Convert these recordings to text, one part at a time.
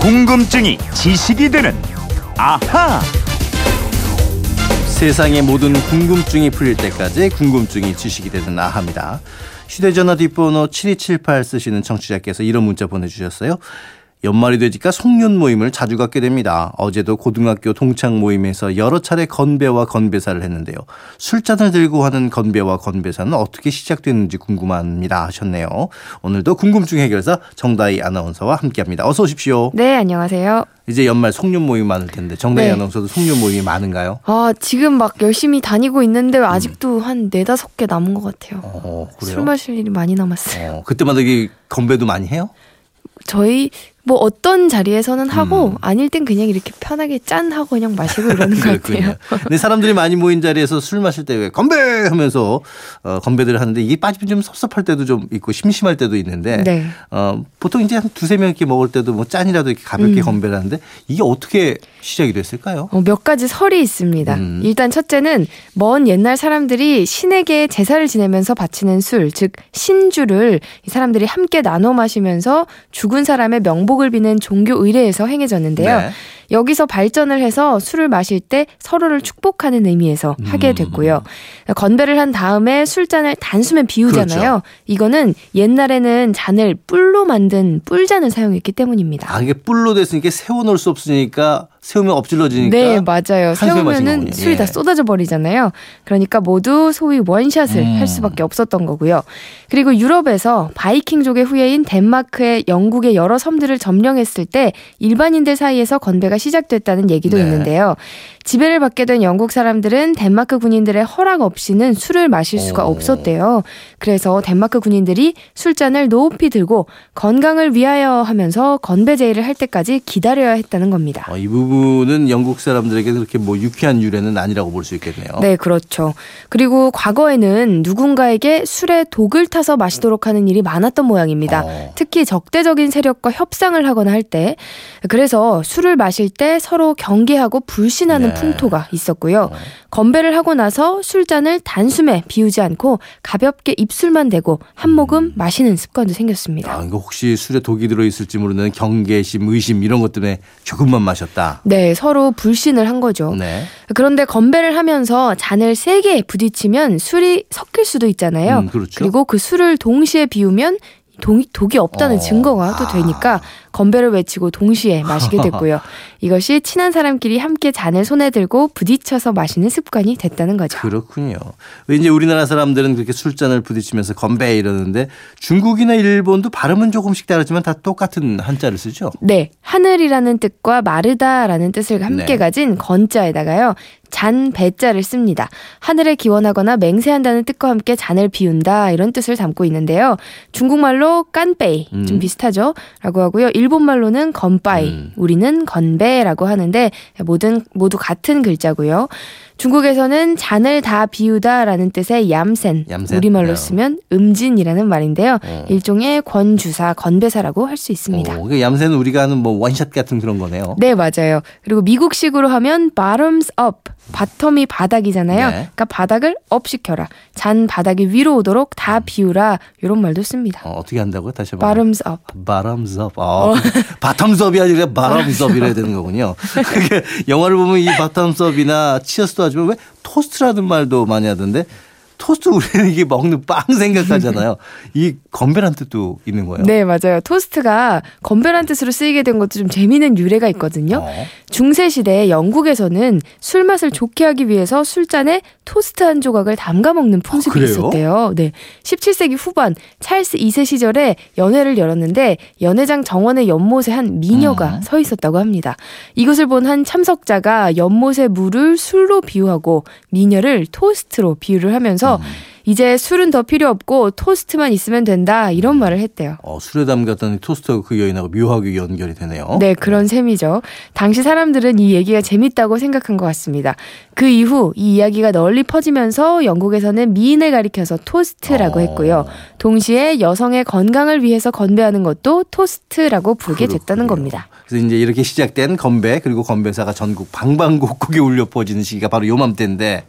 궁금증이 지식이 되는 아하. 세상의 모든 궁금증이 풀릴 때까지 궁금증이 지식이 되는 아합니다. 휴대전화 뒷번호 7278 쓰시는 청취자께서 이런 문자 보내주셨어요. 연말이 되니까 송년 모임을 자주 갖게 됩니다. 어제도 고등학교 동창 모임에서 여러 차례 건배와 건배사를 했는데요. 술잔을 들고 하는 건배와 건배사는 어떻게 시작됐는지 궁금합니다 하셨네요. 오늘도 궁금증 해결사 정다희 아나운서와 함께합니다. 어서 오십시오. 네, 안녕하세요. 이제 연말 송년 모임 많을 텐데 정다희 네. 아나운서도 송년 모임이 많은가요? 아, 지금 막 열심히 다니고 있는데 아직도 한 네다섯 개 남은 것 같아요. 어? 술 마실 일이 많이 남았어요. 어, 그때마다 이 건배도 많이 해요? 저희 뭐 어떤 자리에서는 하고 음. 아닐 땐 그냥 이렇게 편하게 짠 하고 그냥 마시고 이러는 것 같아요. 근데 사람들이 많이 모인 자리에서 술 마실 때 왜 건배 하면서 어, 건배들을 하는데 이게 빠지면 좀 섭섭할 때도 좀 있고 심심할 때도 있는데 네. 어, 보통 이제 한 두세 명 이렇게 먹을 때도 뭐 짠이라도 이렇게 가볍게 음. 건배를 하는데 이게 어떻게 시작이 됐을까요? 어, 몇 가지 설이 있습니다. 음. 일단 첫째는 먼 옛날 사람들이 신에게 제사를 지내면서 바치는 술, 즉 신주를 이 사람들이 함께 나눠 마시면서 죽은 사람의 명 복을 비는 종교 의례에서 행해졌는데요. 네. 여기서 발전을 해서 술을 마실 때 서로를 축복하는 의미에서 하게 음. 됐고요. 건배를 한 다음에 술잔을 단숨에 비우잖아요. 그렇죠. 이거는 옛날에는 잔을 뿔로 만든 뿔잔을 사용했기 때문입니다. 아 이게 뿔로 됐으니까 세워놓을 수 없으니까 세우면 엎질러지니까 네, 맞아요. 세우면은 거군요. 술이 예. 다 쏟아져 버리잖아요. 그러니까 모두 소위 원샷을 음. 할 수밖에 없었던 거고요. 그리고 유럽에서 바이킹족의 후예인 덴마크의 영국의 여러 섬들을 점령했을 때 일반인들 사이에서 건배가 시작됐다는 얘기도 네. 있는데요. 지배를 받게 된 영국 사람들은 덴마크 군인들의 허락 없이는 술을 마실 수가 오. 없었대요. 그래서 덴마크 군인들이 술잔을 높이 들고 건강을 위하여 하면서 건배 제의를 할 때까지 기다려야 했다는 겁니다. 어, 이 부분은 영국 사람들에게 그렇게 뭐 유쾌한 유래는 아니라고 볼 수 있겠네요. 네, 그렇죠. 그리고 과거에는 누군가에게 술에 독을 타서 마시도록 하는 일이 많았던 모양입니다. 어. 특히 적대적인 세력과 협상을 하거나 할 때. 그래서 술을 마실 때 서로 경계하고 불신하는 네. 풍토가 있었고요. 어. 건배를 하고 나서 술잔을 단숨에 비우지 않고 가볍게 입술만 대고 한 모금 마시는 습관도 생겼습니다. 아, 이거 혹시 술에 독이 들어 있을지 모르는 경계심, 의심 이런 것 때문에 조금만 마셨다. 네, 서로 불신을 한 거죠. 네. 그런데 건배를 하면서 잔을 세게 부딪히면 술이 섞일 수도 있잖아요. 음, 그렇죠. 리고 그 술을 동시에 비우면 동, 독이 없다는 어. 증거가 또 아. 되니까 건배를 외치고 동시에 마시게 됐고요. 이것이 친한 사람끼리 함께 잔을 손에 들고 부딪혀서 마시는 습관이 됐다는 거죠. 그렇군요. 왜 이제 우리나라 사람들은 그렇게 술잔을 부딪히면서 건배 이러는데 중국이나 일본도 발음은 조금씩 다르지만 다 똑같은 한자를 쓰죠. 네, 하늘이라는 뜻과 마르다라는 뜻을 함께 네. 가진 건자에다가요. 잔 배자를 씁니다. 하늘에 기원하거나 맹세한다는 뜻과 함께 잔을 비운다 이런 뜻을 담고 있는데요. 중국말로 干杯 음. 좀 비슷하죠? 라고 하고요. 일본말로는 乾杯, 음. 우리는 건배라고 하는데 모든 모두 같은 글자고요. 중국에서는 잔을 다 비우다라는 뜻의 飲勝, 飲勝? 우리말로 네. 쓰면 음진이라는 말인데요. 어. 일종의 권주사, 건배사라고 할 수 있습니다. 어, 그 얌새는 우리가 하는 뭐 원샷 같은 그런 거네요. 네, 맞아요. 그리고 미국식으로 하면 bottoms up. bottom이 바닥이잖아요. 네. 그러니까 바닥을 up 시켜라. 잔 바닥이 위로 오도록 다 비우라. 이런 말도 씁니다. 어, 어떻게 한다고요? 다시 한번. bottoms up. bottoms up. 어, bottoms up이 아니라 bottoms up이라 해야 되는 거군요. 영화를 보면 이 bottoms up이나 cheers도 하지만 왜 토스트라는 말도 많이 하던데 토스트 우리는 이게 먹는 빵 생각하잖아요. 이 건배란 뜻도 있는 거예요. 네, 맞아요. 토스트가 건배란 뜻으로 쓰이게 된 것도 좀 재미있는 유래가 있거든요. 어. 중세 시대 영국에서는 술 맛을 좋게 하기 위해서 술잔에 토스트 한 조각을 담가 먹는 풍습이 그래요? 있었대요. 네. 17세기 후반 찰스 2세 시절에 연회를 열었는데 연회장 정원의 연못에 한 미녀가 음. 서 있었다고 합니다. 이것을 본 한 참석자가 연못의 물을 술로 비유하고 미녀를 토스트로 비유를 하면서 음. 이제 술은 더 필요 없고 토스트만 있으면 된다 이런 말을 했대요. 어, 술에 담갔던 토스트하고 그 여인하고 묘하게 연결이 되네요. 네, 그런 셈이죠. 당시 사람들은 이 얘기가 재밌다고 생각한 것 같습니다. 그 이후 이 이야기가 널리 퍼지면서 영국에서는 미인을 가리켜서 토스트라고 어. 했고요. 동시에 여성의 건강을 위해서 건배하는 것도 토스트라고 부르게 됐다는 그렇군요. 겁니다. 그래서 이제 이렇게 시작된 건배 그리고 건배사가 전국 방방곡곡에 울려 퍼지는 시기가 바로 요맘때인데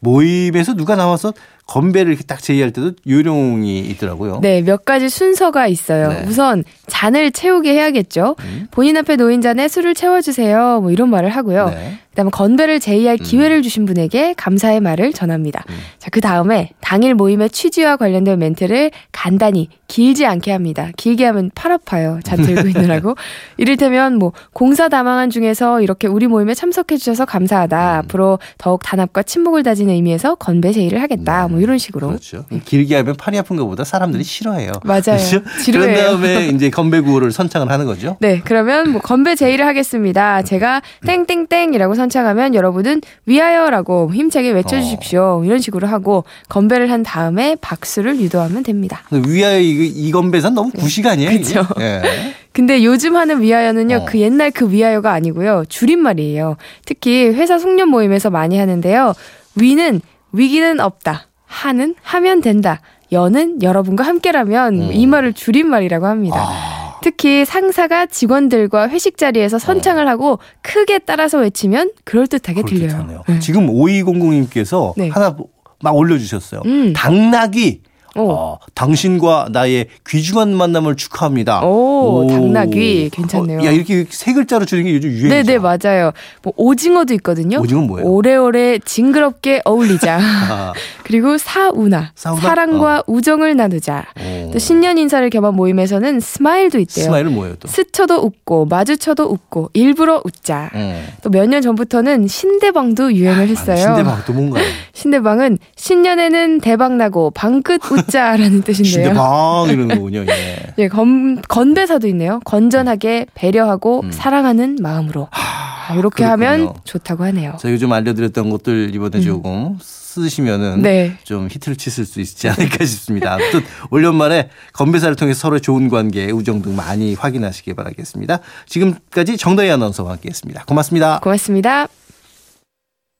모임에서 누가 나와서 건배를 이렇게 딱 제의할 때도 요령이 있더라고요. 네, 몇 가지 순서가 있어요. 네. 우선 잔을 채우게 해야겠죠. 음. 본인 앞에 놓인 잔에 술을 채워주세요. 뭐 이런 말을 하고요. 네. 그다음에 건배를 제의할 기회를 주신 분에게 감사의 말을 전합니다. 음. 자, 그 다음에 당일 모임의 취지와 관련된 멘트를 간단히 길지 않게 합니다. 길게 하면 팔 아파요. 잔 들고 있느라고. 이를테면 뭐 공사 다망한 중에서 이렇게 우리 모임에 참석해 주셔서 감사하다. 앞으로 더욱 단합과 친목을 다지는 의미에서 건배 제의를 하겠다. 뭐 이런 식으로. 그렇죠. 길게 하면 팔이 아픈 것보다 사람들이 싫어해요. 맞아요. 그렇죠? 그런 다음에 이제 건배 구호를 선창을 하는 거죠. 네, 그러면 뭐 건배 제의를 하겠습니다. 제가 땡땡땡이라고 선창하면 여러분은 위하여라고 힘차게 외쳐주십시오. 이런 식으로 하고 건배를 한 다음에 박수를 유도하면 됩니다. 위하여 이, 이 건배산 너무 구식 아니에요? 이게? 그쵸. 예. 근데 요즘 하는 위하여는요, 어. 그 옛날 그 위하여가 아니고요, 줄임말이에요. 특히 회사 송년 모임에서 많이 하는데요. 위는 위기는 없다. 하는 하면 된다. 여는 여러분과 함께라면 음. 이 말을 줄임말이라고 합니다. 아, 특히 상사가 직원들과 회식 자리에서 선창을 하고 크게 따라서 외치면 그럴듯하게 들려요. 네. 지금 5200님께서 네. 하나 막 올려주셨어요. 음. 당나귀. 오. 어, 당신과 나의 귀중한 만남을 축하합니다. 오, 당나귀. 괜찮네요. 어, 야 이렇게 세 글자로 줄이는 게 요즘 유행이죠. 네네 맞아요. 뭐 오징어도 있거든요. 오징어는 뭐예요? 오래오래 징그럽게 어울리자. 아, 그리고 사우나, 사우나? 사랑과 우정을 나누자. 어. 또 신년 인사를 겸한 모임에서는 스마일도 있대요. 스마일은 뭐예요 또? 스쳐도 웃고 마주쳐도 웃고 일부러 웃자. 어. 또몇 년 전부터는 신대방도 유행을 했어요. 신대방 또 뭔가요? 신대방은 신년에는 대박 나고 방긋 웃자라는 뜻인데요. 신대방 이러는 거군요. 예. 예, 건, 건배사도 있네요. 건전하게 배려하고 사랑하는 마음으로. 아, 이렇게 음. 그렇군요. 하면 좋다고 하네요. 자 요즘 알려드렸던 것들 이번에 조금 쓰시면은 음. 네. 좀 히트를 치실 수 있지 않을까 싶습니다. 아무튼 올 연말에 건배사를 통해 서로의 좋은 관계, 우정 등 많이 확인하시기 바라겠습니다. 지금까지 정다희 아나운서와 함께했습니다. 고맙습니다. 고맙습니다.